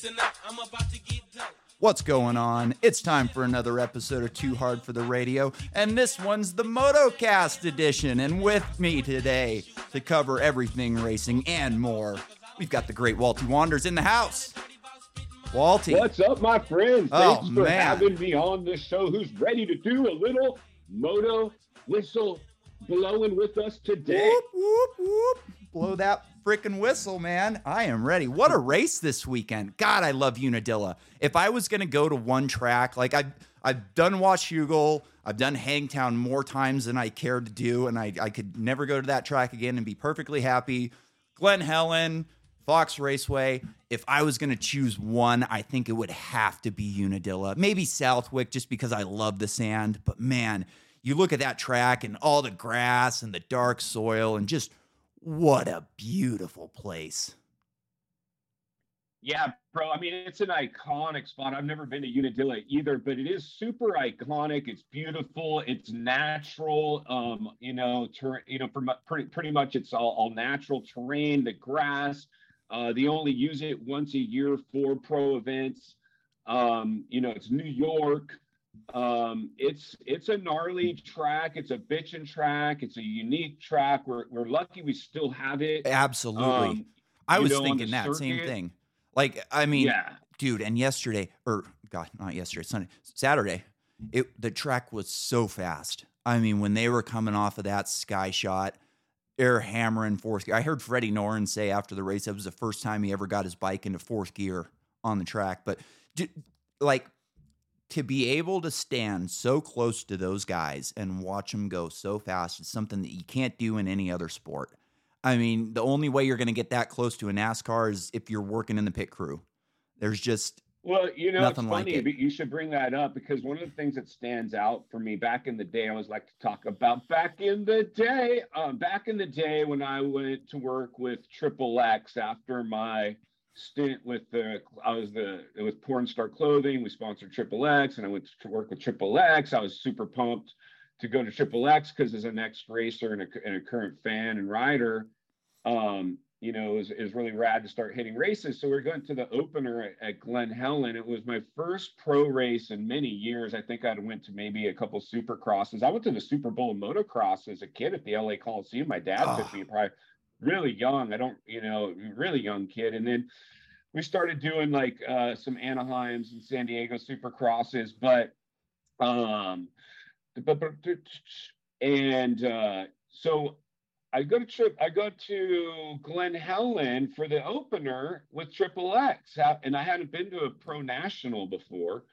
Listen up, I'm about to get dope. What's going on? It's time for another episode of Too Hard for the Radio, and this one's the MotoCast edition. And with me today to cover everything racing and more, we've got the great Walty Wanders in the house. Walty. What's up, my friends? Oh, Thanks for man. having me on this show. Who's ready to do a little moto whistle blowing with us today? Whoop, whoop, whoop. Blow that freaking whistle, man. I am ready. What a race this weekend. God, I love Unadilla. If I was going to go to one track, like I've, I've done Washougal, I've done Hangtown more times than I care to do, and I, I could never go to that track again and be perfectly happy. Glen Helen, Fox Raceway. If I was going to choose one, I think it would have to be Unadilla. Maybe Southwick, just because I love the sand. But man, you look at that track and all the grass and the dark soil and just what a beautiful place. Yeah, bro. I mean, it's an iconic spot. I've never been to Unadilla either, but it is super iconic. It's beautiful. It's natural. Um, you know, ter- you know, mu- pretty pretty much it's all, all natural terrain. The grass. Uh, they only use it once a year for pro events. Um, you know, it's New York. Um, it's it's a gnarly track. It's a bitchin' track. It's a unique track. We're we're lucky we still have it. Absolutely. Um, I was know, thinking that same thing. Like, I mean, yeah. dude, and yesterday, or God, not yesterday, Sunday, Saturday, it the track was so fast. I mean, when they were coming off of that sky shot, air hammering fourth gear. I heard Freddie Noren say after the race that was the first time he ever got his bike into fourth gear on the track. But like to be able to stand so close to those guys and watch them go so fast is something that you can't do in any other sport. I mean, the only way you're going to get that close to a NASCAR is if you're working in the pit crew. There's just Well, you know, Nothing it's like funny, it. but you should bring that up because one of the things that stands out for me back in the day, I always like to talk about back in the day. Um, back in the day when I went to work with Triple X after my stint with the, I was the, it was Porn Star Clothing. We sponsored Triple X and I went to work with Triple X. I was super pumped to go to Triple X because as an ex racer and a, and a current fan and rider, um, you know, is is really rad to start hitting races. So we're going to the opener at, at Glen Helen. It was my first pro race in many years. I think I went to maybe a couple supercrosses. I went to the Super Bowl motocross as a kid at the LA Coliseum. My dad took Oh. me probably really young. I don't, you know, really young kid. And then we started doing like uh, some Anaheims and San Diego supercrosses, but um, and uh, so I go to trip. I go to Glen Helen for the opener with Triple X, and I hadn't been to a pro national before,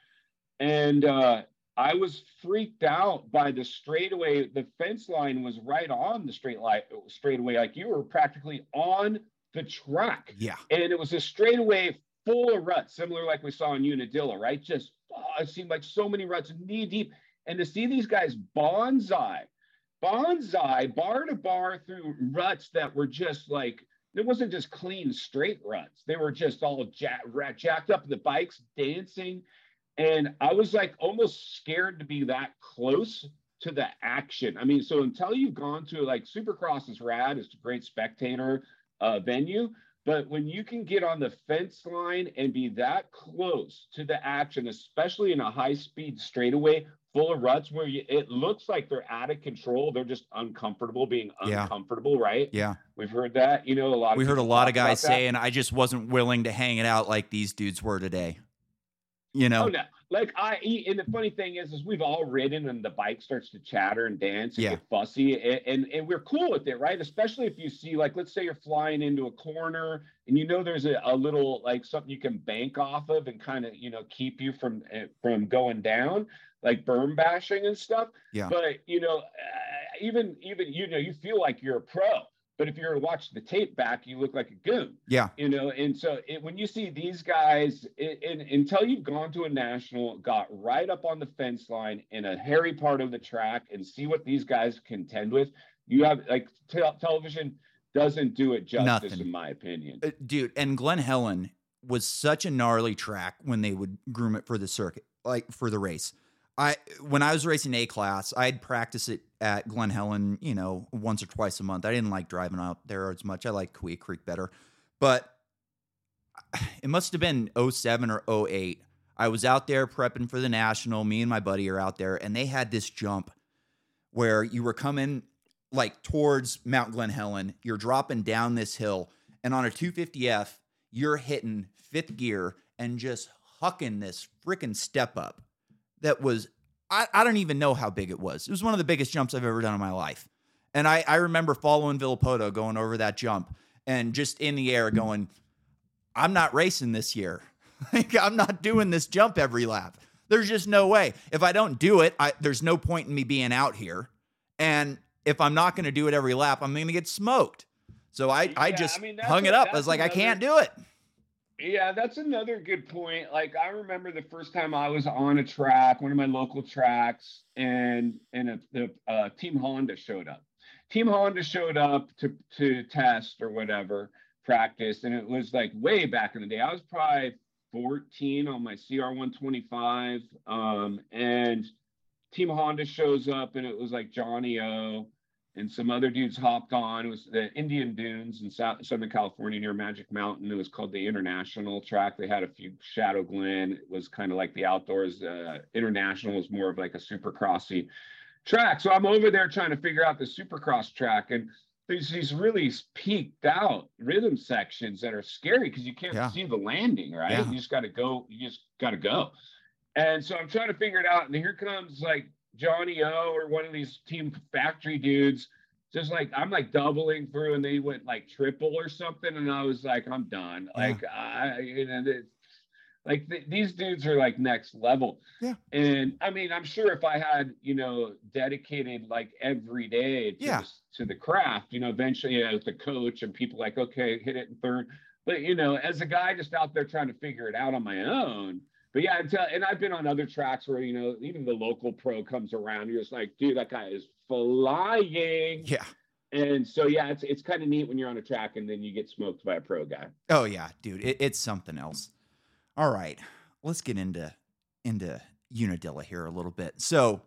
and uh, I was freaked out by the straightaway. The fence line was right on the straight line straightaway, like you were practically on the track yeah. and it was a straightaway full of ruts, similar like we saw in Unadilla, right? Just oh, it seemed like so many ruts, knee deep, and to see these guys bonsai, bonsai, bar to bar through ruts that were just like it wasn't just clean straight ruts; they were just all jack, jacked up. The bikes dancing, and I was like almost scared to be that close to the action. I mean, so until you've gone to like Supercross is rad, it's a great spectator uh, venue. But when you can get on the fence line and be that close to the action, especially in a high speed straightaway full of ruts where you, it looks like they're out of control, they're just uncomfortable being Yeah. uncomfortable, right? Yeah. We've heard that. You know, a lot. We heard a lot of guys saying I just wasn't willing to hang it out like these dudes were today. You know? Oh no! Like I and the funny thing is, is we've all ridden, and the bike starts to chatter and dance and Yeah. get fussy, and, and and we're cool with it, right? Especially if you see, like, let's say you're flying into a corner, and you know there's a, a little like something you can bank off of, and kind of you know keep you from eh, from going down, like berm bashing and stuff. Yeah. But you know, uh, even even you know you feel like you're a pro, but if you're to watch the tape back, you look like a goon Yeah. you know and so it, when you see these guys it, and until you've gone to a national got right up on the fence line in a hairy part of the track and see what these guys contend with you have like te- television doesn't do it justice Nothing. in my opinion Uh, dude, and Glen Helen was such a gnarly track when they would groom it for the circuit, like for the race. I when I was racing A class, I'd practice it at Glen Helen, you know, once or twice a month. I didn't like driving out there as much. I like Cahuilla Creek better. But it must have been 07 or 08. I was out there prepping for the national. Me and my buddy are out there, and they had this jump where you were coming like towards Mount Glen Helen. You're dropping down this hill, and on a 250F, you're hitting fifth gear and just hucking this freaking step up that was, I, I don't even know how big it was. It was one of the biggest jumps I've ever done in my life. And I, I remember following Villopoto going over that jump and just in the air going, I'm not racing this year. like, I'm not doing this jump every lap. There's just no way. If I don't do it, I, there's no point in me being out here. And if I'm not going to do it every lap, I'm going to get smoked. So I, I just I mean, hung it up. I was like, I can't do it. Yeah, that's another good point. Like I remember the first time I was on a track, one of my local tracks, and and a, the uh, Team Honda showed up. Team Honda showed up to to test or whatever practice, and it was like way back in the day. I was probably 14 on my CR125, um, and Team Honda shows up, and it was like Johnny O and some other dudes hopped on. It was the Indian Dunes in South, Southern California near Magic Mountain. It was called the International track. They had a few Shadow Glen. It was kind of like the outdoors. Uh, International was more of like a supercrossy track. So I'm over there trying to figure out the supercross track and there's these really peaked out rhythm sections that are scary because you can't Yeah. see the landing, right? Yeah. You just got to go. You just got to go. And so I'm trying to figure it out. And here comes like Johnny O or one of these team factory dudes. Just like I'm like doubling through, and they went like triple or something, and I was like, I'm done. Yeah. Like I, you know, it's- like th- these dudes are like next level. Yeah. And I mean, I'm sure if I had, you know, dedicated like every day to, Yeah. to the craft, you know, eventually you know, the coach and people like, okay, hit it in third. But you know, as a guy just out there trying to figure it out on my own. But yeah, until, and I've been on other tracks where, you know, even the local pro comes around, you're just like, dude, that guy is flying. Yeah. And so yeah, it's it's kind of neat when you're on a track and then you get smoked by a pro guy. Oh yeah, dude, it, it's something else. All right, let's get into into Unadilla here a little bit. So,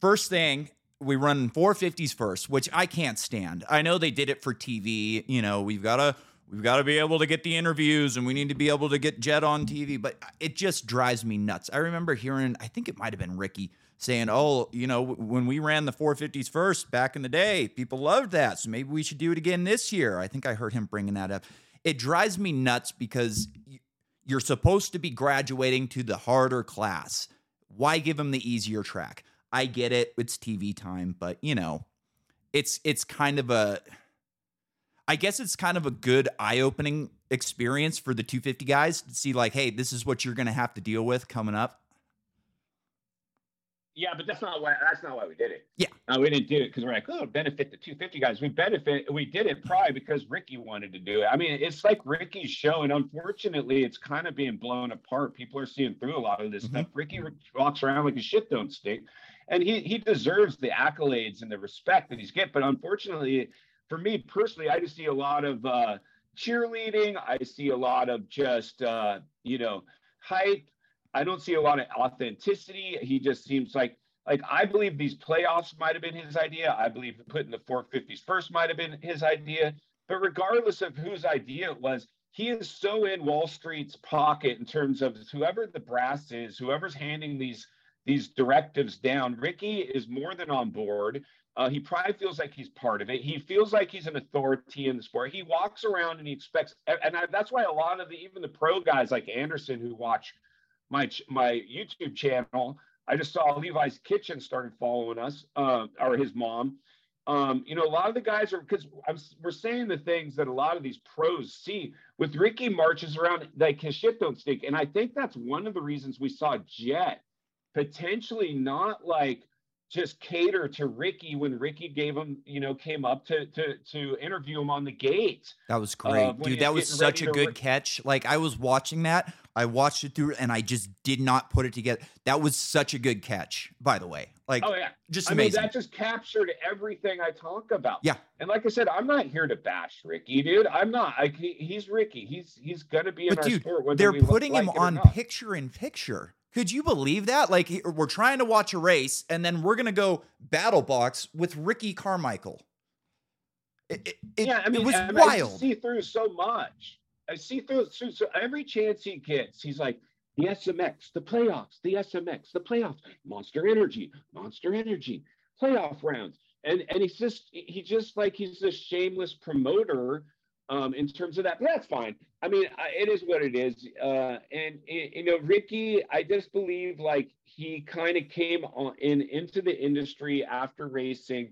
first thing, we run 450s first, which I can't stand. I know they did it for TV. You know, we've got to we've got to be able to get the interviews, and we need to be able to get Jett on TV. But it just drives me nuts. I remember hearing, I think it might have been Ricky saying, "Oh, you know, when we ran the 450s first back in the day, people loved that. So maybe we should do it again this year." I think I heard him bringing that up. It drives me nuts because you're supposed to be graduating to the harder class. Why give them the easier track? I get it, it's TV time, but you know, it's it's kind of a I guess it's kind of a good eye-opening experience for the 250 guys to see like, hey, this is what you're going to have to deal with coming up. Yeah, but that's not why. That's not why we did it. Yeah. uh, we didn't do it because we're like, oh, benefit the 250 guys. We benefit. We did it probably because Ricky wanted to do it. I mean, it's like Ricky's show, and unfortunately, it's kind of being blown apart. People are seeing through a lot of this Mhm. stuff. Ricky walks around like his shit don't stink, and he he deserves the accolades and the respect that he's get. But unfortunately, for me personally, I just see a lot of uh, cheerleading. I see a lot of just uh, you know hype. I don't see a lot of authenticity. He just seems like like I believe these playoffs might have been his idea. I believe putting the 450s first might have been his idea. But regardless of whose idea it was, he is so in Wall Street's pocket in terms of whoever the brass is, whoever's handing these these directives down. Ricky is more than on board. Uh, he probably feels like he's part of it. He feels like he's an authority in the sport. He walks around and he expects, and I, that's why a lot of the even the pro guys like Anderson who watch my my YouTube channel. I just saw Levi's Kitchen started following us, uh, or his mom. Um, you know, a lot of the guys are because we're saying the things that a lot of these pros see. With Ricky marches around like his shit don't stink, and I think that's one of the reasons we saw Jett potentially not like just cater to Ricky when Ricky gave him, you know, came up to to to interview him on the gate. That was great. Uh, Dude, that was such a good re- catch. Like I was watching that. I watched it through and I just did not put it together. That was such a good catch, by the way. Like Oh yeah. just I mean, amazing. that just captured everything I talk about. Yeah. And like I said, I'm not here to bash Ricky, dude. I'm not. I, he, he's Ricky. He's he's gonna be in But our dude, sport. They're putting him like on picture in picture. Could you believe that? Like we're trying to watch a race and then we're gonna go battle box with Ricky Carmichael. It, it, yeah, I mean, it was I wild. see through so much. I see through so, so every chance he gets, he's like, the SMX, the playoffs, the SMX, the playoffs, Monster Energy, Monster Energy, playoff rounds. And and he's just he just like he's a shameless promoter um, in terms of that. But that's fine. I mean, I, it is what it is. Uh, and you know, Ricky, I just believe like he kind of came on in into the industry after racing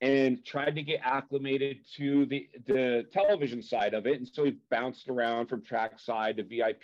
and tried to get acclimated to the the television side of it and so he bounced around from trackside to vip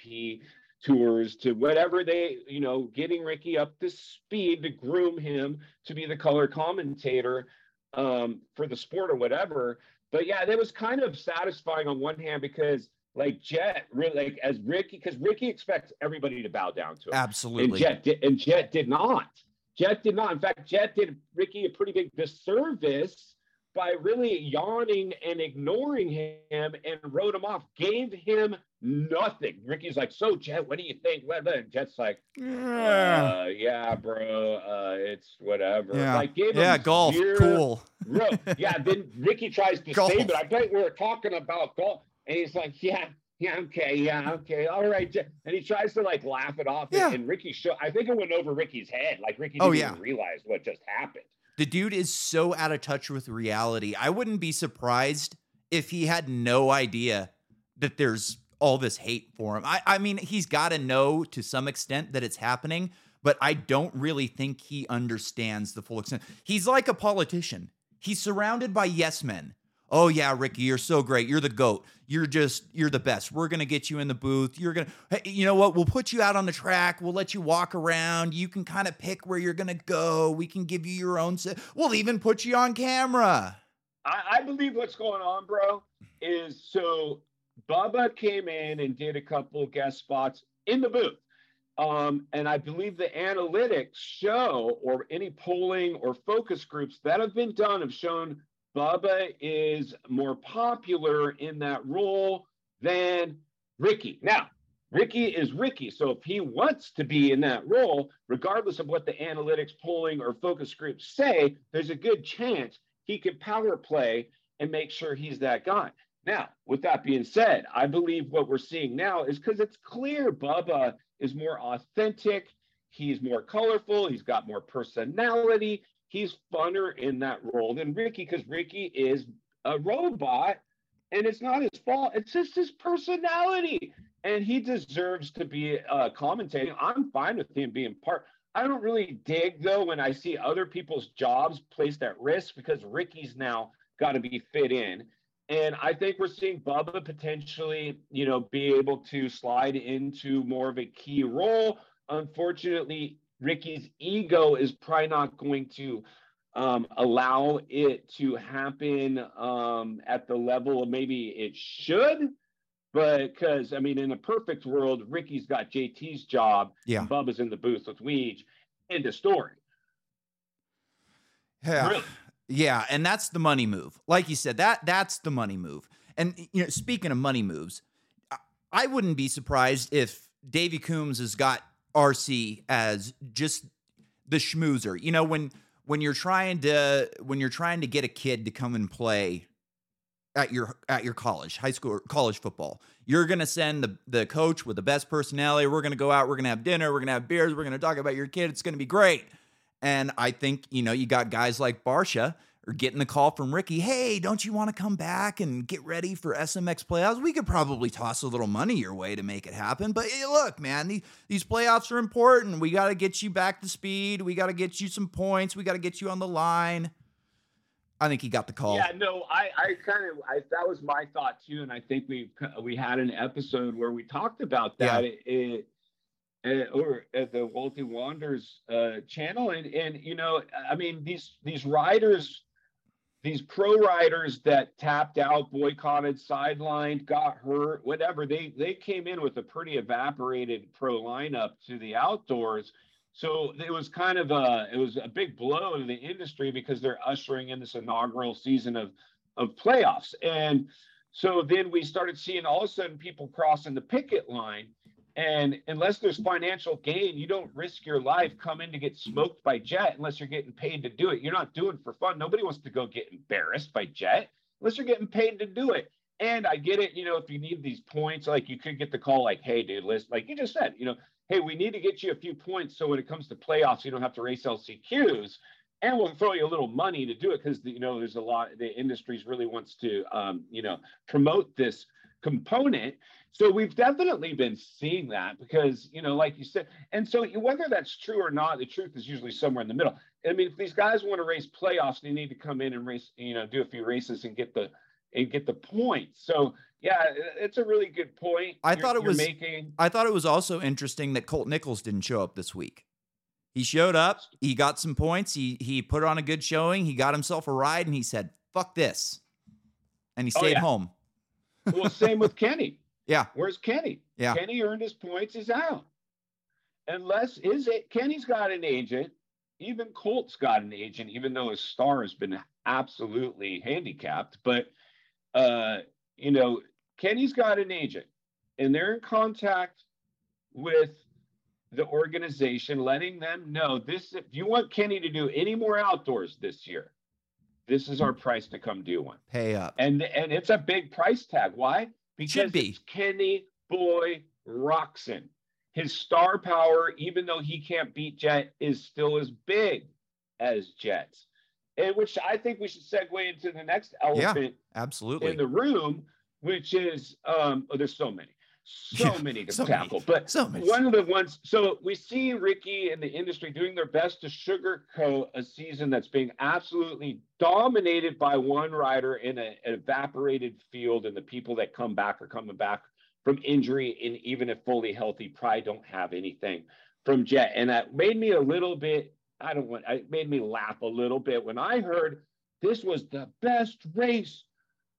tours to whatever they you know getting ricky up to speed to groom him to be the color commentator um, for the sport or whatever but yeah that was kind of satisfying on one hand because like jett really like as ricky because ricky expects everybody to bow down to him Absolutely. and jett did, and jett did not Jett did not. In fact, Jett did Ricky a pretty big disservice by really yawning and ignoring him and wrote him off, gave him nothing. Ricky's like, So, Jett, what do you think? And Jett's like, yeah. uh, Yeah, bro, uh, it's whatever. Yeah. Like, gave yeah, him golf. Cool. Bro, yeah, then Ricky tries to Golf. save it. I bet we were talking about golf. And he's like, Yeah, yeah, okay, yeah, okay, all right. Jett." And he tries to like laugh it off. Yeah. And Ricky show I think it went over Ricky's head. Like Ricky Oh, didn't yeah. even realize what just happened. The dude is so out of touch with reality. I wouldn't be surprised if he had no idea that there's all this hate for him. I, I mean, he's got to know to some extent that it's happening, but I don't really think he understands the full extent. He's like a politician. He's surrounded by yes men. Oh yeah, Ricky, you're so great. You're the goat. You're just you're the best. We're gonna get you in the booth. You're gonna, hey, you know what? We'll put you out on the track. We'll let you walk around. You can kind of pick where you're gonna go. We can give you your own. Se- we'll even put you on camera. I, I believe what's going on, bro, is so Bubba came in and did a couple guest spots in the booth. Um, and I believe the analytics show, or any polling or focus groups that have been done, have shown Bubba is more popular in that role than Ricky. Now, Ricky is Ricky. So if he wants to be in that role, regardless of what the analytics, polling, or focus groups say, there's a good chance he could power play and make sure he's that guy. Now, with that being said, I believe what we're seeing now is because it's clear Bubba is more authentic. He's more colorful. He's got more personality. He's funner in that role than Ricky because Ricky is a robot and it's not his fault. It's just his personality. And he deserves to be uh, commentating. I'm fine with him being part. I don't really dig though when I see other people's jobs placed at risk because Ricky's now got to be fit in. And I think we're seeing Bubba potentially, you know, be able to slide into more of a key role. Unfortunately, Ricky's ego is probably not going to um, allow it to happen um, at the level of maybe it should. But because, I mean, in a perfect world, Ricky's got JT's job, Yeah. Bubba's in the booth with Weege. End of story. Yeah. Really? Yeah, and that's the money move. Like you said, that that's the money move. And you know, speaking of money moves, I, I wouldn't be surprised if Davey Coombs has got RC as just the schmoozer. You know, when when you're trying to when you're trying to get a kid to come and play at your at your college, high school, college football, you're gonna send the the coach with the best personality. We're gonna go out. We're gonna have dinner. We're gonna have beers. We're gonna talk about your kid. It's gonna be great. And I think, you know, you got guys like Barsha or getting the call from Ricky, hey, don't you want to come back and get ready for SMX playoffs? We could probably toss a little money your way to make it happen. But hey, look, man, these, these playoffs are important. We got to get you back to speed. We got to get you some points. We got to get you on the line. I think he got the call. Yeah, no, I, I kind of, I that was my thought too, and I think we we had an episode where we talked about that. It, it, uh, or at the Walty Wanders uh, channel, and and you know, I mean these these riders, these pro riders that tapped out, boycotted, sidelined, got hurt, whatever. They they came in with a pretty evaporated pro lineup to the outdoors. So it was kind of a it was a big blow to the industry because they're ushering in this inaugural season of of playoffs. And so then we started seeing all of a sudden people crossing the picket line. And unless there's financial gain, you don't risk your life coming to get smoked by Jett unless you're getting paid to do it. You're not doing for fun. Nobody wants to go get embarrassed by Jett unless you're getting paid to do it. And I get it, you know, if you need these points, like you could get the call, like, hey, dude, list, like you just said, you know, hey, we need to get you a few points so when it comes to playoffs, you don't have to race LCQs. And we'll throw you a little money to do it because you know there's a lot. The industries really wants to, um, you know, promote this component. So we've definitely been seeing that because, you know, like you said, and so whether that's true or not, the truth is usually somewhere in the middle. I mean, if these guys want to race playoffs, they need to come in and race, you know, do a few races and get the and get the points. So yeah, it's a really good point. I thought it was making. I thought it was also interesting that Colt Nichols didn't show up this week. He showed up, he got some points, he he put on a good showing, he got himself a ride, and he said, "Fuck this," and he Oh, stayed yeah. home. well, same with Kenny. Yeah, Where's Kenny? Yeah. Kenny earned his points. He's out. Unless is it Kenny's got an agent. Even Colt's got an agent, even though his star has been absolutely handicapped. But uh, you know, Kenny's got an agent, and they're in contact with the organization, letting them know this. If you want Kenny to do any more outdoors this year, this is our price to come do one pay up. and and it's a big price tag. Why? Because be. Kenny Boy Roczen. His star power, even though he can't beat Jett, is still as big as Jett's. And which I think we should segue into the next elephant yeah, Absolutely. in the room, which is um, oh, there's so many, so Yeah, many to so many. tackle. But so one of the ones, so we see Ricky and the industry doing their best to sugarcoat a season that's being absolutely dominated by one rider in a, an evaporated field, and the people that come back are coming back from injury, and even if fully healthy, probably don't have anything from Jett, and that made me a little bit. I don't want. It made me laugh a little bit when I heard this was the best race.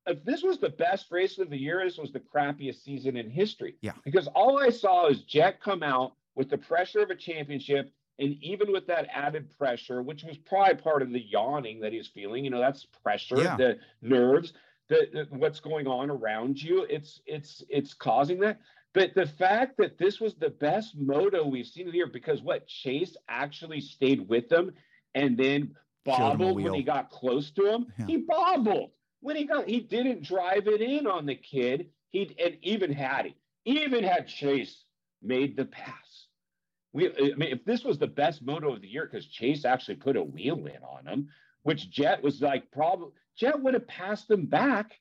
If this was the best race of the year, this was the crappiest season in history. Yeah. Because all I saw is Jack come out with the pressure of a championship. And even with that added pressure, which was probably part of the yawning that he's feeling, you know, that's pressure, Yeah. the nerves, the, the what's going on around you. It's it's it's causing that. But the fact that this was the best moto we've seen in here, because what Chase actually stayed with them and then Showed him a bobbled when he got close to him. Yeah. He bobbled when he got. He didn't drive it in on the kid. He and even had he even had Chase made the pass. We, I mean, if this was the best moto of the year, because Chase actually put a wheel in on him, which Jett was like, probably Jett would have passed him back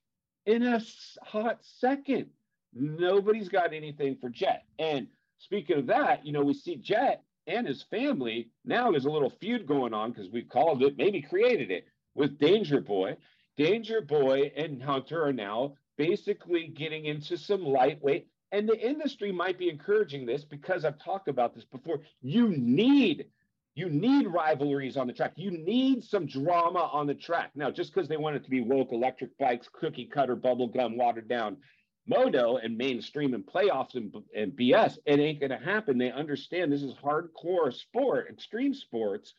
in a hot second. Nobody's got anything for Jett. And speaking of that, you know, we see Jett and his family. Now there's a little feud going on because we've called it, maybe created it with Danger Boy. Danger Boy and Hunter are now basically getting into some lightweight. And the industry might be encouraging this because I've talked about this before. You need you need rivalries on the track. You need some drama on the track. Now, just because they want it to be woke electric bikes, cookie cutter, bubblegum, watered down moto and mainstream and playoffs and, and BS, it ain't going to happen. They understand this is hardcore sport, extreme sports,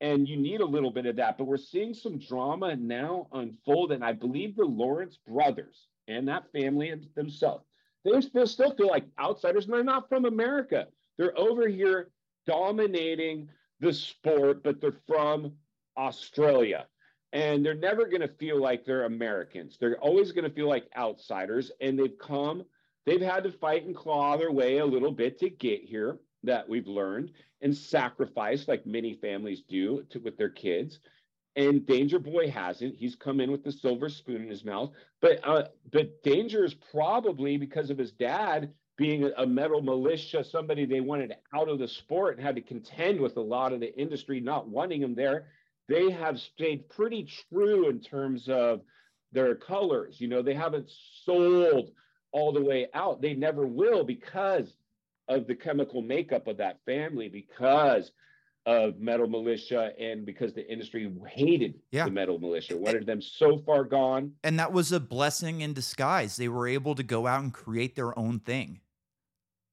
and you need a little bit of that. But we're seeing some drama now unfold, and I believe the Lawrence brothers and that family themselves, they still, feel like outsiders, and they're not from America. They're over here dominating the sport, but they're from Australia. And they're never going to feel like they're Americans. They're always going to feel like outsiders. And they've come, they've had to fight and claw their way a little bit to get here, that we've learned, and sacrifice like many families do to, with their kids. And Danger Boy hasn't. He's come in with the silver spoon in his mouth. But uh, but Danger is probably because of his dad being a, a metal Mulisha, somebody they wanted out of the sport and had to contend with a lot of the industry not wanting him there. They have stayed pretty true in terms of their colors. You know, they haven't sold all the way out. They never will because of the chemical makeup of that family, because of metal Mulisha, and because the industry hated Yeah. the metal Mulisha, wanted them so far gone. and that was a blessing in disguise. They were able to go out and create their own thing,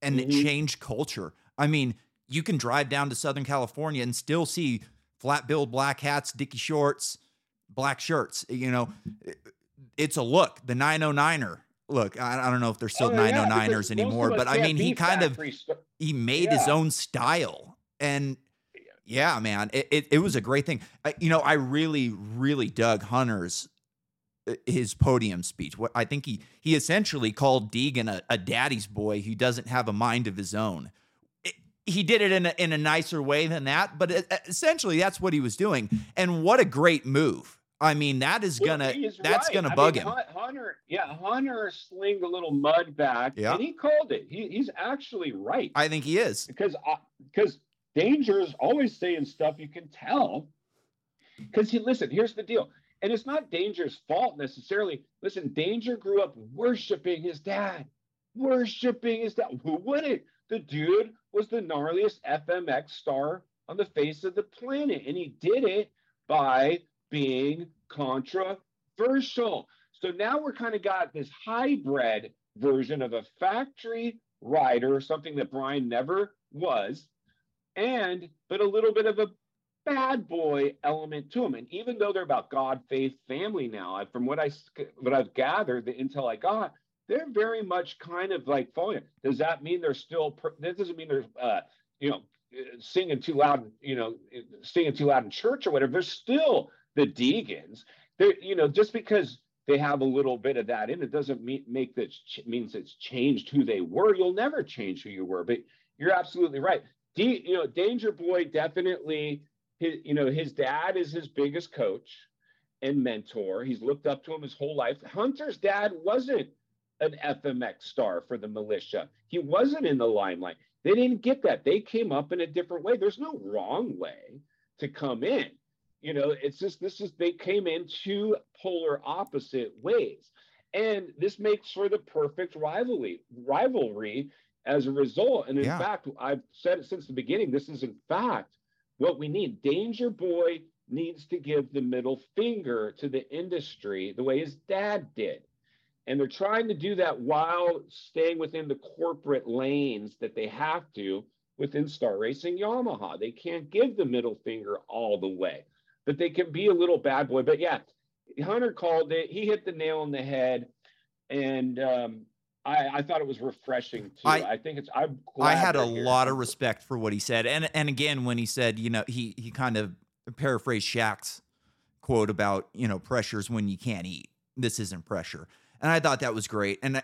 and it Mhm. changed culture. I mean, you can drive down to Southern California and still see flat billed black hats, dicky shorts, black shirts. You know, it's a look. The 909er. Look, I, I don't know if they're still Oh, 909ers because most anymore, but I mean, he kind of st- he made his own style and yeah man it, it, it was a great thing I, you know i really really dug hunter's uh, his podium speech. What I think he he essentially called Deegan a, a daddy's boy who doesn't have a mind of his own. It, he did it in a, in a nicer way than that, but it, essentially that's what he was doing. And what a great move! I mean, that is gonna that's right. gonna I bug mean, him. Hunter, yeah, Hunter slinged a little mud back, Yeah. and he called it. He, he's actually right I think he is. because because Danger is always saying stuff you can tell. Because he listen, here's the deal, and it's not Danger's fault necessarily. Listen, Danger grew up worshiping his dad, worshiping his dad. Who wouldn't? The dude was the gnarliest FMX star on the face of the planet, and he did it by being controversial. So now we're kind of got this hybrid version of a factory rider, something that Brian never was, and but a little bit of a bad boy element to him. And even though they're about God, faith, family now, from what I what I've gathered, the intel I got, they're very much kind of like following. Does that mean they're still? That doesn't mean they're, uh, you know, uh, singing too loud, you know, singing too loud in church or whatever. They're still the Deegans. They're, you know, just because they have a little bit of that in it doesn't mean make that ch- means it's changed who they were. You'll never change who you were, but you're absolutely right. D, you know, Danger Boy definitely. His, you know, his dad is his biggest coach and mentor. He's looked up to him his whole life. Hunter's dad wasn't an FMX star for the Mulisha. He wasn't in the limelight. They didn't get that. They came up in a different way. There's no wrong way to come in. You know, it's just this is they came in two polar opposite ways. And this makes for the perfect rivalry rivalry as a result. And in Yeah. fact, I've said it since the beginning. This is in fact what we need. Danger Boy needs to give the middle finger to the industry the way his dad did. And they're trying to do that while staying within the corporate lanes that they have to within Star Racing Yamaha. They can't give the middle finger all the way, but they can be a little bad boy. But yeah, Hunter called it. He hit the nail on the head. And um, I, I thought it was refreshing too. I- I, think it's, I'm I had a lot of respect for what he said, and and again when he said, you know, he he kind of paraphrased Shaq's quote about you know pressures when you can't eat. This isn't pressure, and I thought that was great. And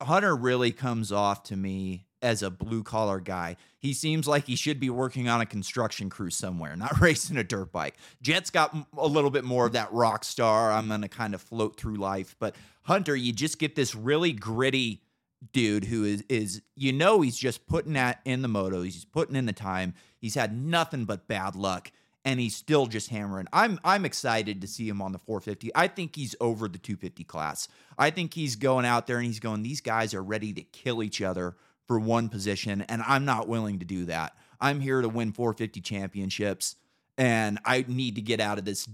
Hunter really comes off to me as a blue collar guy. He seems like he should be working on a construction crew somewhere, not racing a dirt bike. Jett's got a little bit more of that rock star. I'm gonna kind of float through life, but Hunter, you just get this really gritty dude who is is you know he's just putting that in the moto he's putting in the time he's had nothing but bad luck and he's still just hammering i'm i'm excited to see him on the 450 i think he's over the 250 class i think he's going out there and he's going these guys are ready to kill each other for one position and i'm not willing to do that i'm here to win 450 championships and i need to get out of this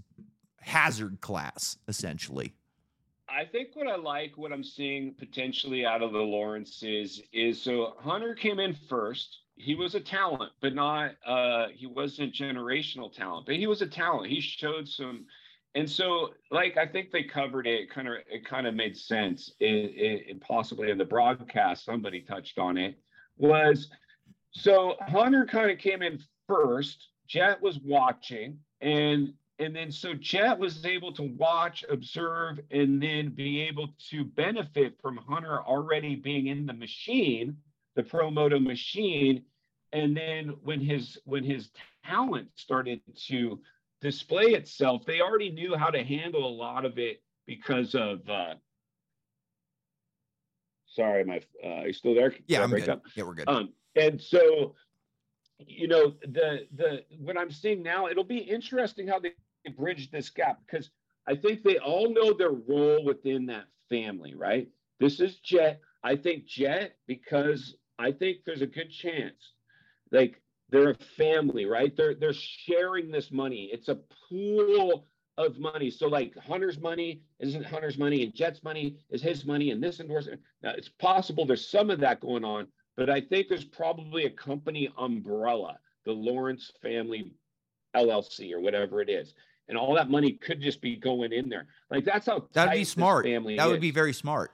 hazard class essentially I think what I like, what I'm seeing potentially out of the Lawrences is so Hunter came in first. He was a talent, but not uh he wasn't generational talent, but he was a talent. He showed some and so like I think they covered it kind of it kind of made sense it, it, possibly in the broadcast somebody touched on it was so Hunter kind of came in first. Jett was watching and and then so Jett was able to watch, observe, and then be able to benefit from Hunter already being in the machine, the Pro Moto machine. And then when his when his talent started to display itself, they already knew how to handle a lot of it because of uh sorry, my uh are you still there? Yeah i'm good up? yeah we're good Um, and so, you know, the the what I'm seeing now, it'll be interesting how they bridge this gap because I think they all know their role within that family, right? This is Jett. I think Jett because I think there's a good chance, like they're a family, right? They're they're sharing this money. It's a pool of money. So like Hunter's money isn't Hunter's money, and Jett's money is his money, and this endorsement. Now it's possible there's some of that going on, but I think there's probably a company umbrella, the Lawrence Family LLC or whatever it is, and all that money could just be going in there. Like that's how that'd be smart Family that would is. be very smart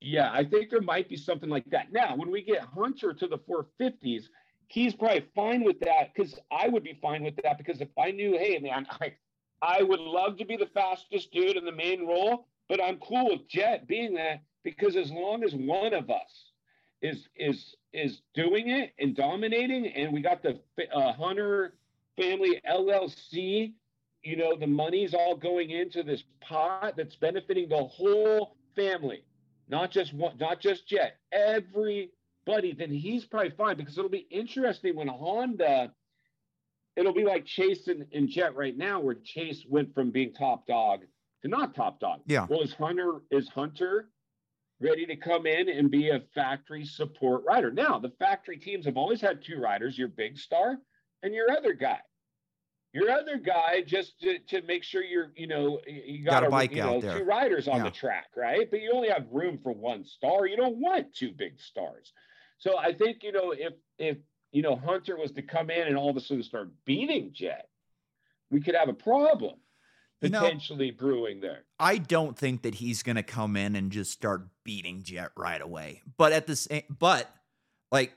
Yeah, I think there might be something like that. Now, when we get Hunter to the 450s, he's probably fine with that because I would be fine with that because if I knew, hey, man, I, I would love to be the fastest dude in the main role, but I'm cool with Jett being that because as long as one of us is is is doing it and dominating, and we got the uh, Hunter Family LLC, you know, the money's all going into this pot that's benefiting the whole family, not just one, not just Jett, everybody. Then he's probably fine because it'll be interesting when Honda it'll be like Chase and, and, Jett right now, where Chase went from being top dog to not top dog. Yeah. Well, is Hunter is Hunter ready to come in and be a factory support rider? Now, the factory teams have always had two riders: your big star and your other guy. Your other guy, just to, to make sure you're, you know, you got, got a bike you out there. two riders on Yeah. the track, right? But you only have room for one star. You don't want two big stars. So I think you know if if you know Hunter was to come in and all of a sudden start beating Jett, we could have a problem You know- potentially brewing there. I don't think that he's going to come in and just start beating Jett right away. But at the same, but like,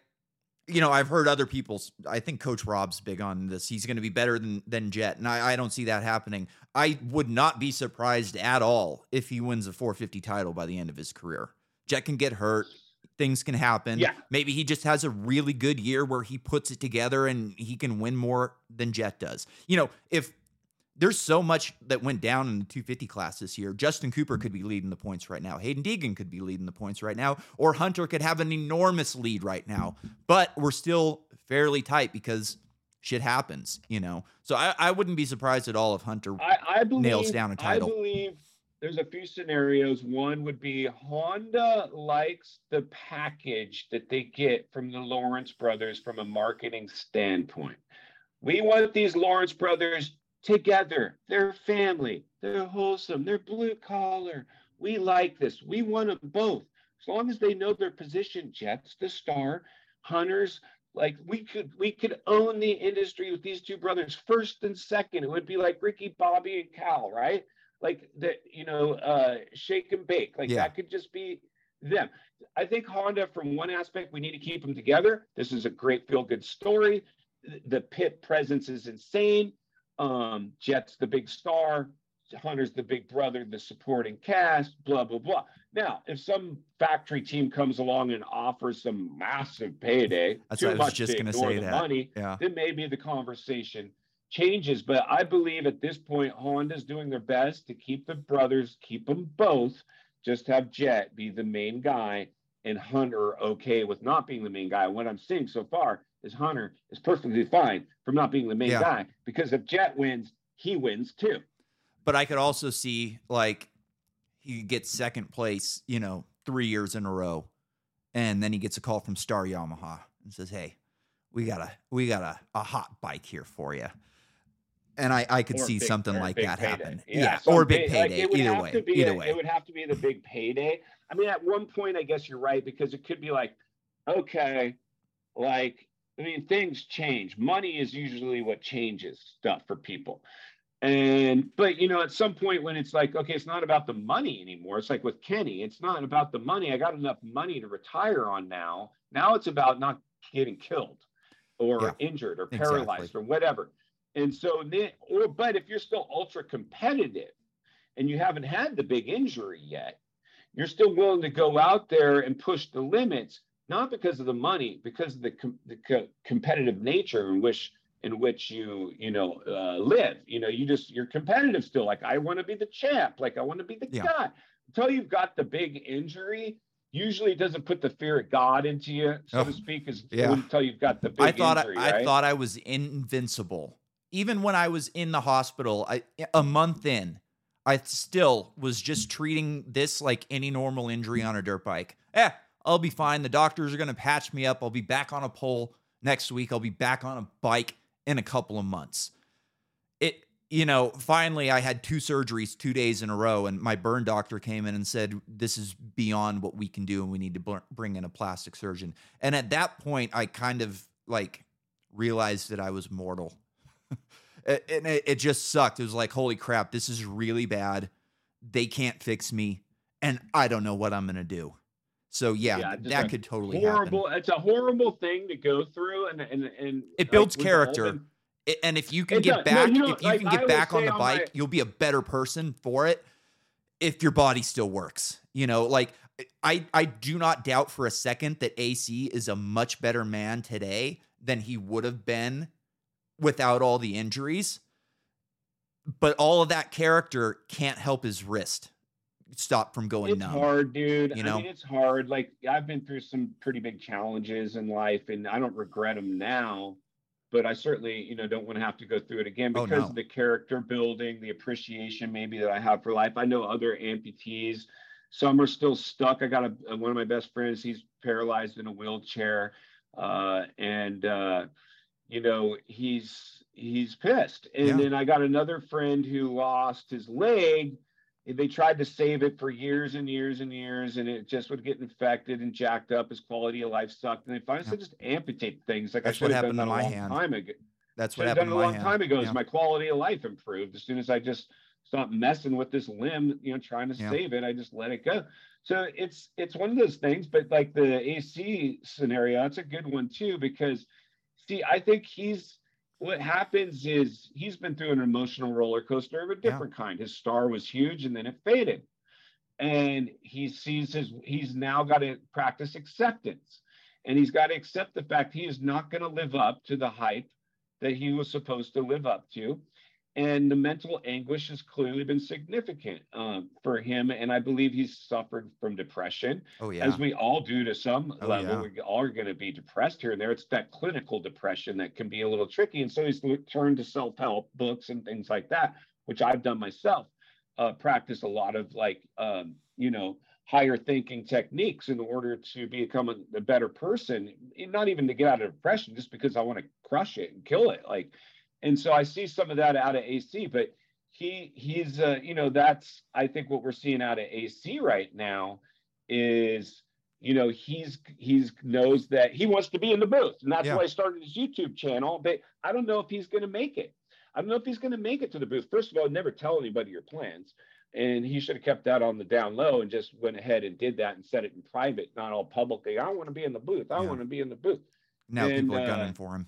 you know, I've heard other people's. I think Coach Rob's big on this. He's going to be better than than Jett, and I, I don't see that happening. I would not be surprised at all if he wins a 450 title by the end of his career. Jett can get hurt. Things can happen. Yeah. Maybe he just has a really good year where he puts it together and he can win more than Jett does. You know, if there's so much that went down in the 250 class this year. Justin Cooper could be leading the points right now. Haiden Deegan could be leading the points right now, or Hunter could have an enormous lead right now. But we're still fairly tight because shit happens, you know. So I, I wouldn't be surprised at all if Hunter. I, I believe Nails down a title. I believe there's a few scenarios. One would be Honda likes the package that they get from the Lawrence brothers from a marketing standpoint. We want these Lawrence brothers together. They're family. They're wholesome. They're blue collar. We like this. We want them both. As long as they know their position, Jets, the star, Hunters, like we could we could own the industry with these two brothers first and second. It would be like Ricky, Bobby, and Cal, right? Like the you know, uh shake and bake. Like Yeah. that could just be them. I think Honda, from one aspect, we need to keep them together. This is a great feel good story. The pit presence is insane. Um, Jett's the big star. Hunter's the big brother, the supporting cast, blah, blah, blah. Now, if some factory team comes along and offers some massive payday, That's too what I was much just to gonna say the that. money, Yeah. then maybe the conversation changes. But I believe at this point, Honda's doing their best to keep the brothers, keep them both, just have Jett be the main guy and Hunter okay with not being the main guy. What I'm seeing so far is Hunter is perfectly fine from not being the main Yeah. guy because if Jett wins, he wins too. But I could also see like he gets second place, you know, three years in a row, and then he gets a call from Star Yamaha and says, "Hey, we got a we got a, a hot bike here for you." And I I could see big- something like that payday. happen. Yeah, Yeah, or big pay- like, payday. either way, either a- way. It would have to be the big payday. I mean, at one point, I guess you're right because it could be like, okay, like I mean, things change. Money is usually what changes stuff for people. And but you know, at some point when it's like, okay, it's not about the money anymore. It's like with Kenny, it's not about the money. I got enough money to retire on now. Now it's about not getting killed or Yeah, injured or exactly. paralyzed or whatever. And so then, or but if you're still ultra competitive and you haven't had the big injury yet, you're still willing to go out there and push the limits, not because of the money, because of the, com- the co- competitive nature in which in which you you know uh, live. You know, you just you're competitive still. Like I want to be the champ. Like I want to be the Yeah. guy. Until you've got the big injury, usually it doesn't put the fear of God into you, so Oh, to speak. Is yeah. until you've got the big I thought injury, I, I thought I was invincible. Even when I was in the hospital, I a month in, I still was just treating this like any normal injury on a dirt bike. Eh, I'll be fine. The doctors are gonna patch me up. I'll be back on a pole next week. I'll be back on a bike in a couple of months. It you know, finally I had two surgeries 2 days in a row and my burn doctor came in and said this is beyond what we can do and we need to bring in a plastic surgeon. And at that point I kind of like realized that I was mortal. And it, it just sucked. It was like, holy crap, this is really bad. They can't fix me, and I don't know what I'm gonna do. So yeah, Yeah, that could totally horrible. happen. It's a horrible thing to go through, and and and It builds we've character. And if you can It get does. No, back, you know, if you like, can get back on the on bike, my- you'll be a better person for it. If your body still works, you know, like I, I do not doubt for a second that AC is a much better man today than he would have been without all the injuries. But all of that character can't help his wrist stop from going it's numb. hard, dude. you I know? mean, it's hard. Like I've been through some pretty big challenges in life, and I don't regret them now. But I certainly, you know, don't want to have to go through it again Oh, because no. of the character building, the appreciation maybe that I have for life. I know other amputees. Some are still stuck. I got a- one of my best friends. He's paralyzed in a wheelchair, uh, and uh, you know he's he's pissed. And Yeah. then I got another friend who lost his leg they tried to save it for years and years and years, and it just would get infected and jacked up. His quality of life sucked, and they finally said just amputate things. Like That's I should what have done happened to my hand. time ago. That's what happened done a long hand. time ago. Yeah. my quality of life improved, as soon as I just stopped messing with this limb, you know, trying to Yeah. save it, I just let it go. So it's it's one of those things. But like the AC scenario, that's a good one too because see, I think he's what happens is he's been through an emotional roller coaster of a Yeah. different kind. His star was huge and then it faded. And he sees his he's now got to practice acceptance. And he's got to accept the fact he is not going to live up to the hype that he was supposed to live up to. And the mental anguish has clearly been significant um, for him. And I believe he's suffered from depression Oh yeah. as we all do to some Oh, level. yeah. We all are going to be depressed here and there. It's that clinical depression that can be a little tricky. And so he's turned to self help books and things like that, which I've done myself. Uh, practice a lot of like, um, you know, higher thinking techniques in order to become a, a better person, and not even to get out of depression, just because I want to crush it and kill it. Like, and so I see some of that out of AC, but he he's uh, you know that's I think what we're seeing out of AC right now is you know he's he's knows that he wants to be in the booth. And that's Yeah. why he started his youtube channel but i don't know if he's going to make it. I don't know if he's going to make it to the booth. First of all never tell anybody your plans. And he should have kept that on the down low and just went ahead and did that and said it in private not all publicly. I want to be in the booth. I Yeah. want to be in the booth. Now and, people are uh, gunning for him.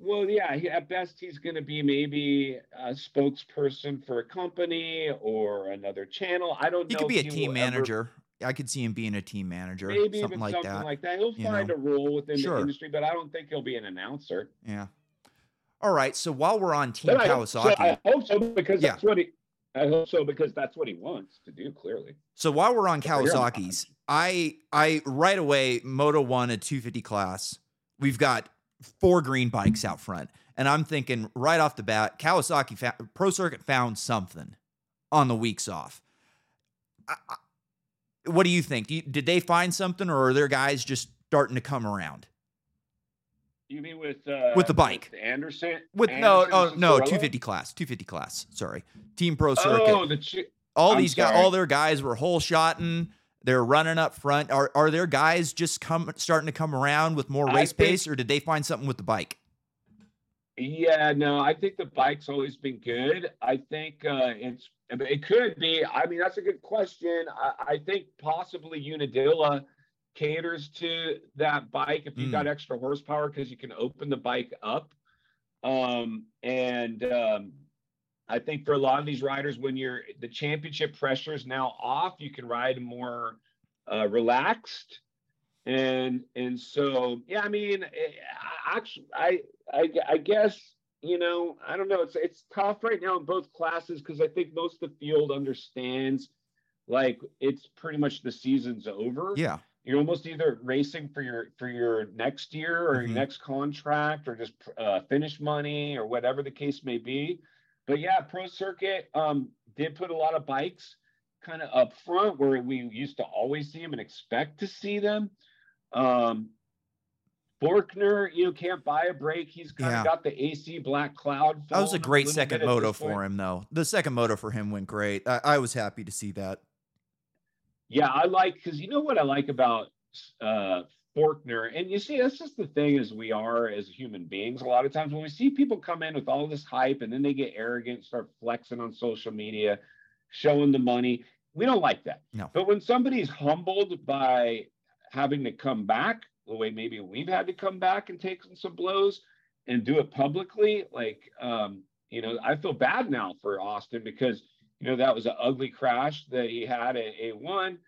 Well, yeah, he, at best he's going to be maybe a spokesperson for a company or another channel. I don't He know. could be a team will ever- manager. I could see him being a team manager, maybe something even like something that. like that. He'll you find know. a role within Sure. the industry, but I don't think he'll be an announcer. yeah. All right. So while we're on Team I, hope so, Kawasaki, I hope so because Yeah. that's what he. I hope so because that's what he wants to do. Clearly, So while we're on But you're on Kawasaki's, I I right away Moto One a 250 class. We've got four green bikes out front, and I'm thinking right off the bat, Kawasaki fa- Pro Circuit found something on the weeks off. I, I- what do you think? Do you- did they find something, or are their guys just starting to come around? you mean with uh, With the bike. Anderson? With no, oh no, Cianciarulo? 250 class, 250 class. Sorry, Team Pro Circuit. Oh, the chi- all I'm these guys, all their guys were whole shotting. They're running up front. Are are their guys just come starting to come around with more race think- pace, or did they find something with the bike? Yeah, no, I think the bike's always been good. I think uh, it's it could be. I mean, that's a good question. I, I think possibly Unadilla caters to that bike if you've Mm. got extra horsepower because you can open the bike up. Um, and um, I think for a lot of these riders, when you're the championship pressure is now off, you can ride more uh, relaxed. And and so yeah, I mean, eh, I- actually, I I, I guess you know I don't know. It's it's tough right now in both classes because I think most of the field understands like it's pretty much the season's over. Yeah, You're almost either racing for your for your next year or Mhm. your next contract or just uh, finish money or whatever the case may be. But yeah, pro circuit um, did put a lot of bikes kind of up front where we used to always see them and expect to see them. Um, Forkner, you know, can't buy a break. He's kind Yeah. of got the AC black cloud. that was a great little second moto for him, though. The second moto for him went great. I, I was happy to see that. Yeah, I like because you know what I like about uh Forkner, and you see that's just the thing as we are as human beings. A lot of times when we see people come in with all this hype and then they get arrogant, start flexing on social media, showing the money, we don't like that. No. But when somebody's humbled by having to come back the way maybe we've had to come back and take some blows, and do it publicly, like um, you know, I feel bad now for Austin because you know that was an ugly crash that he had at A1.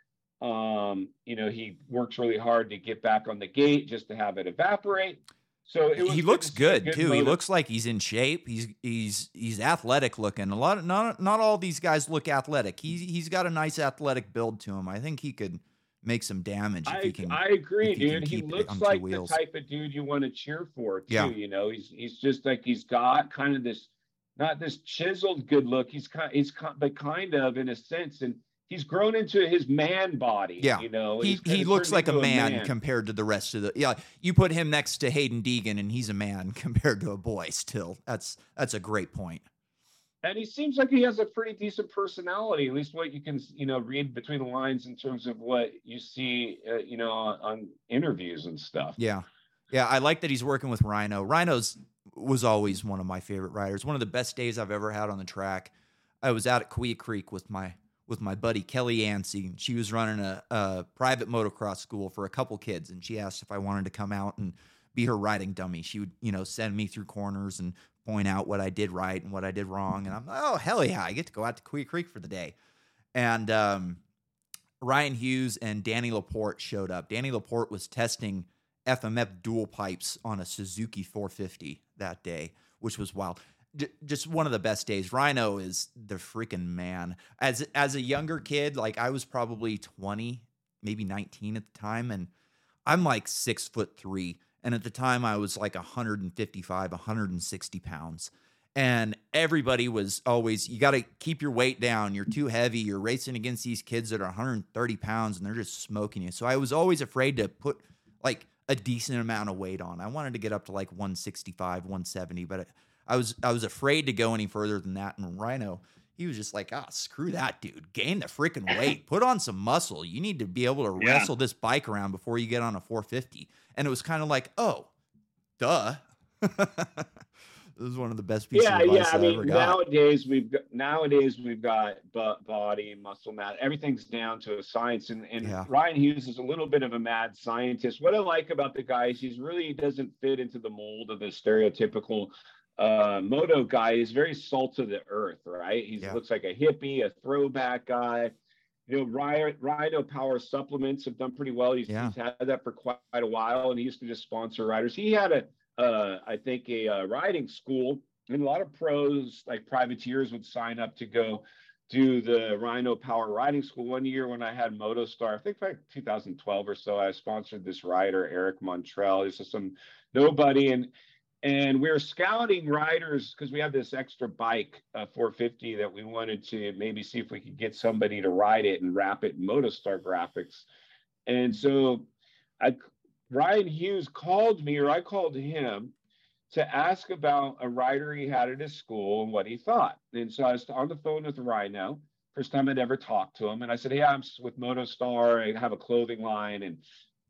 Um, you know, he works really hard to get back on the gate just to have it evaporate. So he looks good, good too. Motive. He looks like he's in shape. He's he's he's athletic looking. A lot of not not all these guys look athletic. He's he's got a nice athletic build to him. I think he could make some damage if I, he can. I agree, dude. He looks like the type of dude you want to cheer for too. Yeah. You know, he's he's just like he's got kind of this not this chiseled good look. He's kind he's but kind of in a sense and he's grown into his man body. Yeah, you know, he he looks like a man, a man, compared to the rest of the. Yeah, you put him next to Haiden Deegan, and he's a man compared to a boy. Still, that's that's a great point. And he seems like he has a pretty decent personality, at least what you can you know read between the lines in terms of what you see, uh, you know, on, on interviews and stuff. Yeah, yeah, I like that he's working with Rhino. Rhino's was always one of my favorite riders. One of the best days I've ever had on the track. I was out at Cahuilla Creek with my with my buddy Kelly Yancey. She was running a, a, private motocross school for a couple kids, and she asked if I wanted to come out and be her riding dummy. She would, you know, send me through corners and point out what I did right and what I did wrong. And I'm like, oh hell yeah, I get to go out to Cahuilla Creek for the day. And um, Ryan Hughes and Danny Laporte showed up. Danny Laporte was testing FMF dual pipes on a Suzuki 450 that day, which was wild just one of the best days. Rhino is the freaking man. As as a younger kid, like I was probably 20, maybe 19 at the time, and I'm like six foot three. And at the time I was like 155, 160 pounds. And everybody was always, you got to keep your weight down. You're too heavy. You're racing against these kids that are 130 pounds and they're just smoking you. So I was always afraid to put like a decent amount of weight on. I wanted to get up to like 165, 170, but I was I was afraid to go any further than that. And Rhino, he was just like, ah, screw that, dude. Gain the freaking weight. Put on some muscle. You need to be able to yeah. wrestle this bike around before you get on a 450. And it was kind of like, oh, duh. this is one of the best pieces yeah, of advice yeah. I, I mean, nowadays we've got nowadays we've got butt, body, muscle mass. Everything's down to a science. And, and yeah. Ryan Hughes is a little bit of a mad scientist. What I like about the guy is he's really doesn't fit into the mold of the stereotypical uh, moto guy is very salt of the earth, right? He yeah. looks like a hippie, a throwback guy. You know, Rhino, Rhino Power supplements have done pretty well. He's, yeah. he's, had that for quite a while, and he used to just sponsor riders. He had a, uh, I think, a uh, riding school, and a lot of pros, like privateers, would sign up to go do the Rhino Power Riding School. One year when I had MotoStar, I think like 2012 or so, I sponsored this rider, Eric Montrell. He's just some nobody, and and we are scouting riders because we have this extra bike uh, 450 that we wanted to maybe see if we could get somebody to ride it and wrap it in motostar graphics. And so I, ryan hughes called me or i called him to ask about a rider he had at his school and what he thought. And so i was on the phone with rhino first time i'd ever talked to him. And i said hey i'm with motostar i have a clothing line and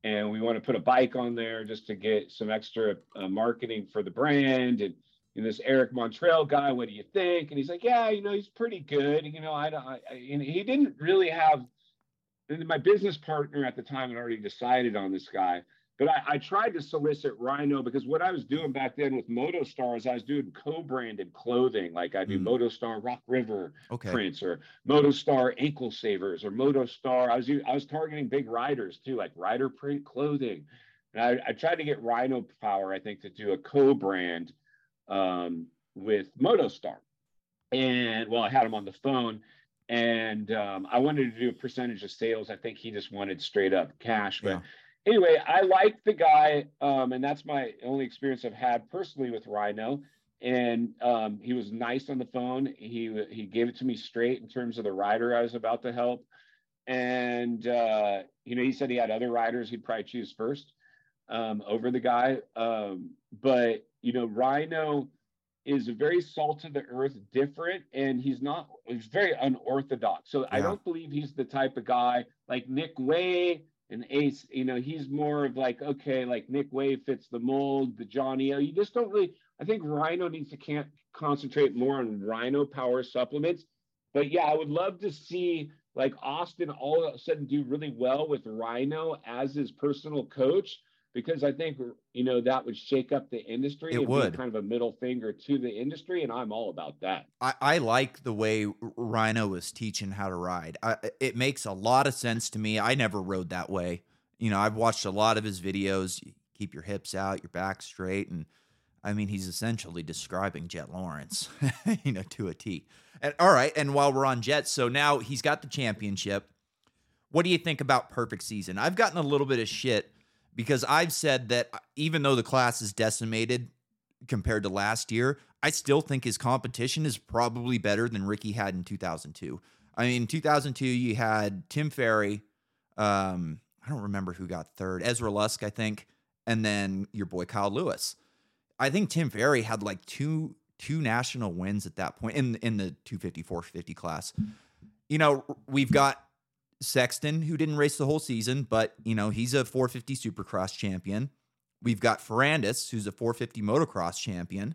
and we want to put a bike on there just to get some extra uh, marketing for the brand and know, this Eric Montrell guy, what do you think? And he's like, yeah, you know, he's pretty good. You know, I don't, I, and he didn't really have, my business partner at the time had already decided on this guy. But I, I, tried to solicit Rhino because what I was doing back then with MotoStar is I was doing co-branded clothing. Like I do mm. MotoStar Rock River okay. prints or MotoStar ankle savers or MotoStar. I was I was targeting big riders too, like rider print clothing. And I, I tried to get Rhino Power, I think, to do a co-brand um, with MotoStar. And well, I had him on the phone and um, I wanted to do a percentage of sales. I think he just wanted straight up cash, but yeah anyway, I like the guy, um, and that's my only experience I've had personally with Rhino. And um, he was nice on the phone. He he gave it to me straight in terms of the rider I was about to help. And uh, you know, he said he had other riders he'd probably choose first um, over the guy. Um, but you know, Rhino is a very salt of the earth, different, and he's not. He's very unorthodox. So yeah. I don't believe he's the type of guy like Nick Wey and Ace, you know, he's more of like, okay, like Nick Wey fits the mold, the Johnny O. You just don't really, I think Rhino needs to can't concentrate more on Rhino power supplements. But yeah, I would love to see like Austin all of a sudden do really well with Rhino as his personal coach. Because I think you know that would shake up the industry. It would. be kind of a middle finger to the industry, and I'm all about that. I, I like the way Rhino was teaching how to ride. I, it makes a lot of sense to me. I never rode that way. You know, I've watched a lot of his videos. You keep your hips out, your back straight, and I mean, he's essentially describing Jett Lawrence, you know, to a T. And all right, and while we're on Jett, so now he's got the championship. What do you think about perfect season? I've gotten a little bit of shit because I've said that uh, even though the class is decimated compared to last year, I still think his competition is probably better than Ricky had in 2002. I mean, in 2002, you had Tim Ferry. Um, I don't remember who got third. Ezra Lusk, I think, and then your boy Kyle Lewis. I think Tim Ferry had like two two national wins at that point in in the 250 450 class. You know, we've got Sexton who didn't race the whole season, but you know, he's a 450 Supercross champion. We've got Ferrandis who's a 450 motocross champion.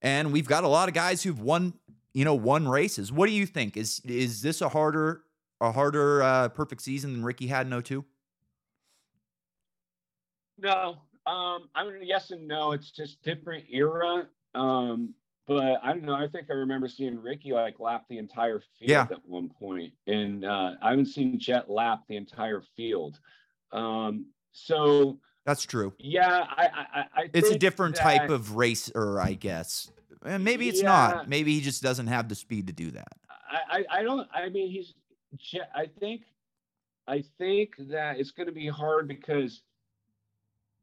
And we've got a lot of guys who've won, you know, won races. What do you think? Is is this a harder a harder uh, perfect season than Ricky had in 02? No, um, I mean yes and no. It's just different era. Um, but I don't know. I think I remember seeing Ricky like lap the entire field Yeah. at one point, and uh, I haven't seen Jett lap the entire field. Um, so That's true. yeah, I, I, I It's a different type of racer, I guess. And maybe it's Yeah. not. Maybe he just doesn't have the speed to do that. I, I, I don't. I mean, he's. Jett- I think. I think that it's going to be hard because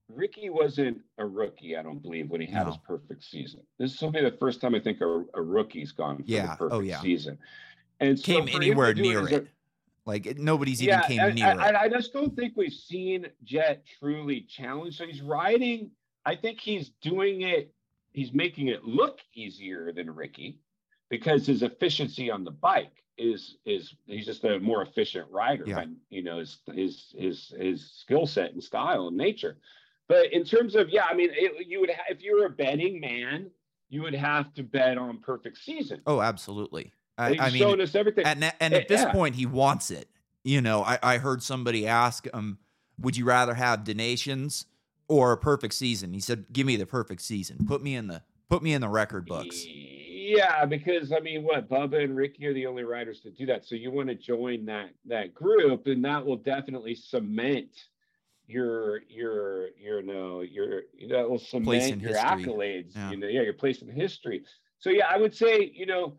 Ricky wasn't a rookie. I don't believe when he had his perfect season. This will be the first time I think a, a rookie's gone for Yeah. the Oh, perfect yeah. season. And so Came anywhere near a- it. Like it, nobody's even came and- near and it. I, I just don't think we've seen Jett truly challenge. So he's riding. I think he's doing it. He's making it look easier than Ricky because his efficiency on the bike is is he's just a more efficient rider. Yeah. And you know his his his his skill set and style and nature. But in terms of yeah, I mean, it, you would ha- if you were a betting man, you would have to bet on perfect season. Oh, absolutely. I, He's I mean, showing us everything. and and Eh, at this yeah. point, he wants it. You know, I, I heard somebody ask him, "Would you rather have donations or a perfect season?" He said, "Give me the perfect season. Put me in the put me in the record books." Yeah, because I mean, what Bubba and Ricky are the only riders to do that. So you want to join that that group, and that will definitely cement your your your no your that will Place in cement your history. accolades. Yeah. You know, yeah, your place in history. So yeah, I would say you know,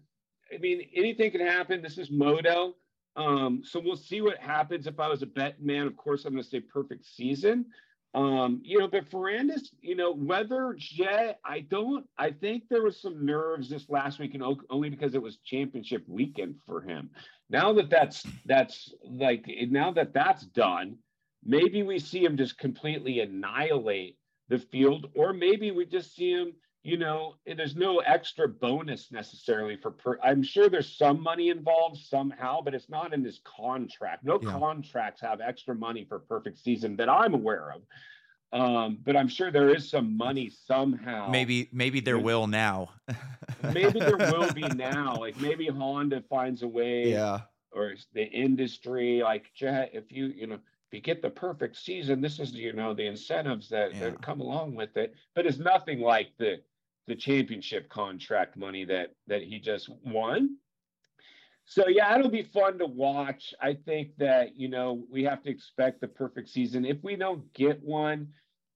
I mean, anything can happen. This is moto. Um, so we'll see what happens. If I was a bet man, of course, I'm going to say perfect season. Um, you know, but Ferrandis, you know, whether jett, I don't, I think there was some nerves this last week, and only because it was championship weekend for him. Now that that's, that's like, now that that's done, maybe we see him just completely annihilate the field, or maybe we just see him, you know, and there's no extra bonus necessarily for, per, I'm sure there's some money involved somehow, but it's not in this contract. No Yeah. contracts have extra money for perfect season that I'm aware of. Um, but I'm sure there is some money somehow. Maybe maybe there will now. maybe there will be now. Like maybe Honda finds a way Yeah. or the industry like if you you know if you get the perfect season this is you know the incentives that, Yeah. that come along with it but it's nothing like the the championship contract money that that he just won. So yeah it'll be fun to watch. I think that you know we have to expect the perfect season. If we don't get one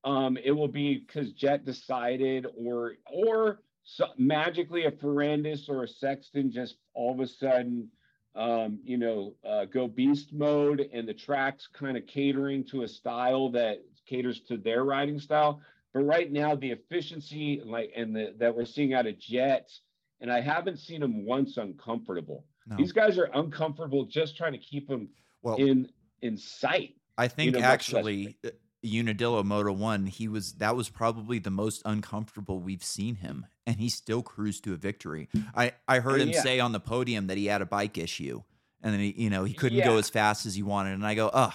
um it will be because jett decided or or so magically a Ferrandis or a Sexton just all of a sudden um, you know, uh, go beast mode and the track's kind of catering to a style that caters to their riding style. But right now, the efficiency like and the that we're seeing out of Jets, and I haven't seen them once uncomfortable. No. These guys are uncomfortable just trying to keep them Well, in in sight. I think know, much actually uh, Unadilla Moto One, he was that was probably the most uncomfortable we've seen him, and he still cruised to a victory. I I heard Uh, him yeah. say on the podium that he had a bike issue, and then he you know he couldn't go as fast as he wanted, and I go, oh,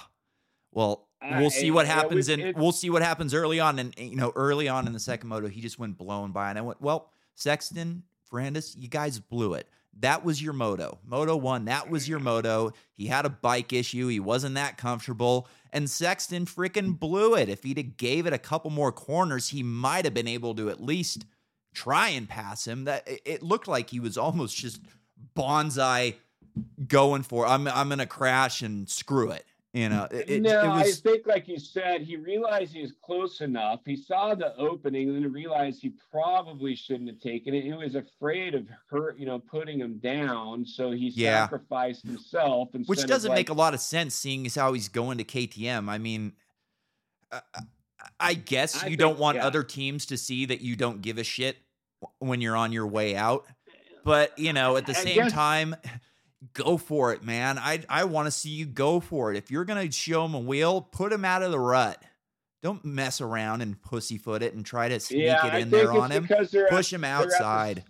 well. Uh, We'll see what it- happens, and we'll see what happens early on. And you know, early on in the second moto, he just went blown by, and I went, "Well, Sexton, Ferrandis, you guys blew it. That was your moto. Moto one, that was your moto. He had a bike issue. He wasn't that comfortable. And Sexton freaking blew it. If he'd have gave it a couple more corners, he might have been able to at least try and pass him. That it looked like he was almost just bonsai going for I'm I'm gonna crash and screw it. You know, it, no, it was, I think, like you said, he realized he was close enough. He saw the opening, and then realized he probably shouldn't have taken it. He was afraid of hurt, you know, putting him down, so he Yeah. sacrificed himself. which doesn't like, make a lot of sense, seeing as how he's going to KTM. I mean, I, I- I guess I you think- don't want yeah. other teams to see that you don't give a shit when you're on your way out, but you know, at the I same guess- time. Go for it, man. I I want to see you go for it. If you're gonna show him a wheel, put him out of the rut. Don't mess around and pussyfoot it and try to sneak yeah, it in there on him. Push at- him they're the outside.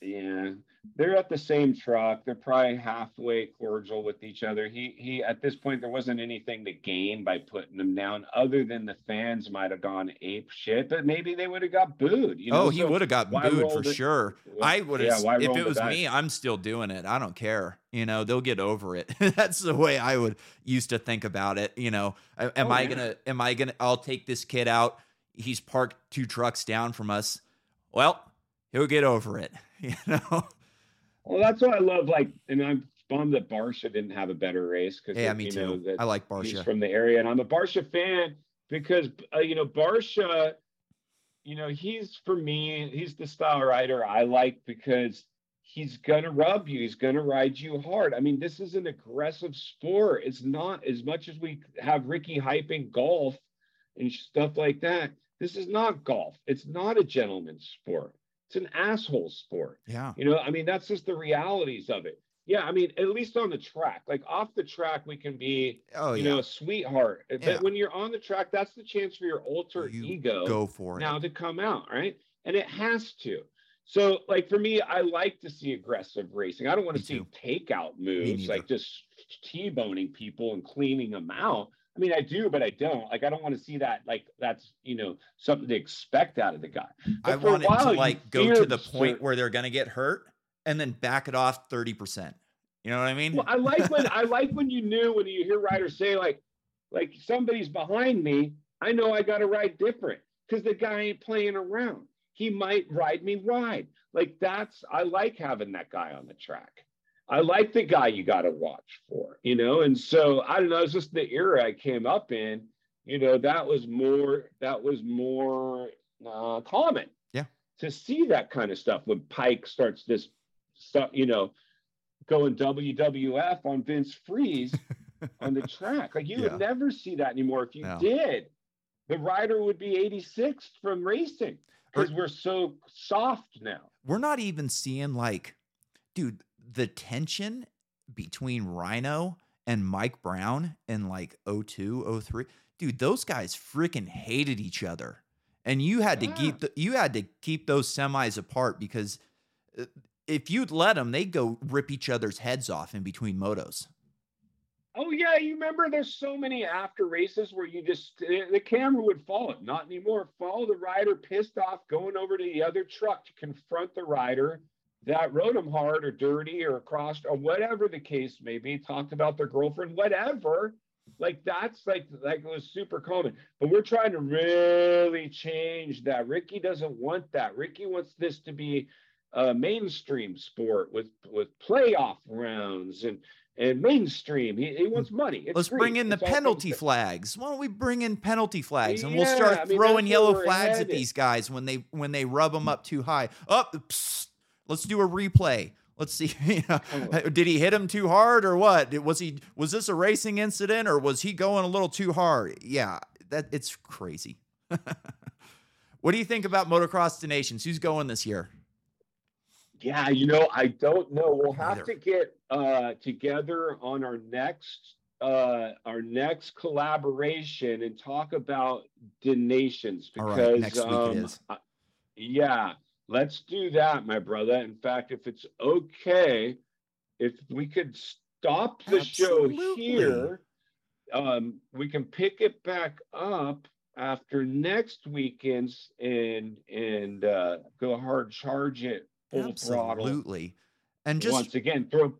Yeah, they're at the same truck. They're probably halfway cordial with each other. He he at this point there wasn't anything to gain by putting them down, other than the fans might have gone ape shit, but maybe they would have got booed. You oh, know? oh, he So would have got booed for sure. Well, I would have. why if it was me. I'm still doing it. I don't care. You know, they'll get over it. That's the way I would used to think about it. You know, am Oh, I yeah. gonna? Am I gonna? I'll take this kid out. He's parked two trucks down from us. Well, he'll get over it. You know. Well, that's what I love. Like, and I'm bummed that Barcia didn't have a better race because Yeah, me you too. know that I like Barcia. he's from the area, and I'm a Barcia fan because uh, you know Barcia, you know he's for me, he's the style rider I like because he's gonna rub you, he's gonna ride you hard. I mean, this is an aggressive sport. It's not as much as we have Ricky hyping golf and stuff like that. This is not golf. It's not a gentleman's sport. It's an asshole sport. Yeah. You know, I mean, that's just the realities of it. Yeah, I mean, at least on the track, like off the track, we can be, Oh you yeah. know, a sweetheart. But when you're on the track, that's the chance for your alter You ego Go for it. now to come out, right? And it has to. So, like for me, I like to see aggressive racing. I don't want to see takeout moves like just t-boning people and cleaning them out. I mean, I do, but I don't. Like, I don't want to see that. Like, that's you know something to expect out of the guy. I But a want it to like go to the point where they're gonna get hurt and then back it off thirty percent. You know what I mean? Well, I like when I like when you knew when you hear riders say like, like somebody's behind me. I know I got to ride different because the guy ain't playing around. He might ride me wide. Like that's I like having that guy on the track. I like the guy you got to watch for, you know. And so I don't know. It's just the era I came up in. You know, that was more that was more uh, common. Yeah. To see that kind of stuff when Pike starts this stuff, you know, going WWF on Vince Friese on the track. Like you Yeah. would never see that anymore. If you No. did, the rider would be 86th from racing because we're so soft now. we're not even seeing like, dude, the tension between Rhino and Mike Brown in like 02, 03. Dude, those guys freaking hated each other. And you had to Yeah. keep the, you had to keep those semis apart because uh, if you'd let them, they'd go rip each other's heads off in between motos. Oh yeah, you remember there's so many after races where you just the the camera would follow. Not anymore. Follow the rider pissed off, going over to the other truck to confront the rider that rode them hard or dirty or crossed or whatever the case may be. Talked about their girlfriend, whatever. Like that's like like it was super common. But we're trying to really change that. Ricky doesn't want that. Ricky wants this to be a mainstream sport with with playoff rounds and and mainstream. He, he wants money. It's Let's bring in the It's penalty flags. Why don't we bring in penalty flags and we'll Yeah, start I mean, throwing yellow flags at these guys when they when they rub them up too high. Up, psst, let's do a replay. Let's see. you know, Oh. Did he hit him too hard or what? Was he was this a racing incident or was he going a little too hard? Yeah, that it's crazy. what do you think about motocross to nations? Who's going this year? Yeah, you know, I don't know. We'll have Neither. to get uh, together on our next uh, our next collaboration and talk about the nations because right, next week um. I- yeah, let's do that, my brother. In fact, if it's okay, if we could stop the show here, um, we can pick it back up after next weekend's and and uh, go hard charge it full throttle. Absolutely. And just once again, throw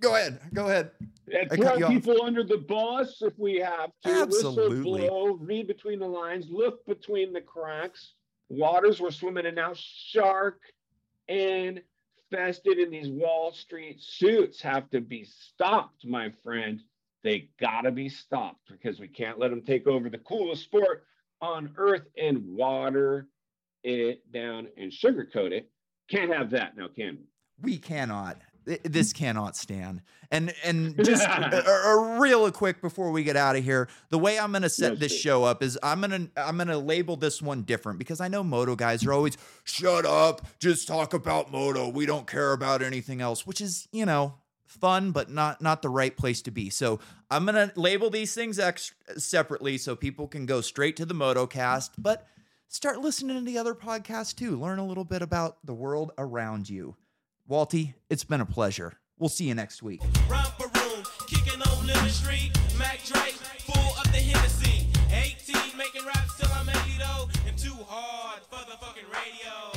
go ahead. Go ahead. and throw you off. people under the bus if we have to. Absolutely. Whistle, blow, read between the lines, look between the cracks. Waters we're swimming in now, shark infested in these Wall Street suits have to be stopped, my friend. They gotta be stopped because we can't let them take over the coolest sport on earth and water it down and sugarcoat it. Can't have that now, can we? we cannot this cannot stand. And and just a, a real quick before we get out of here the way i'm gonna set Yes, this show up is i'm gonna i'm gonna label this one different because i know moto guys are always shut up just talk about moto we don't care about anything else which is you know fun but not not the right place to be. So i'm gonna label these things ex- separately so people can go straight to the motocast but start listening to the other podcasts too. Learn a little bit about the world around you Walty, it's been a pleasure. We'll see you next week. Romper room, kicking on Living Street. Mac Drake, full of the Hennessy. 18, making raps till I'm 80 though. And too hard for the fucking radio.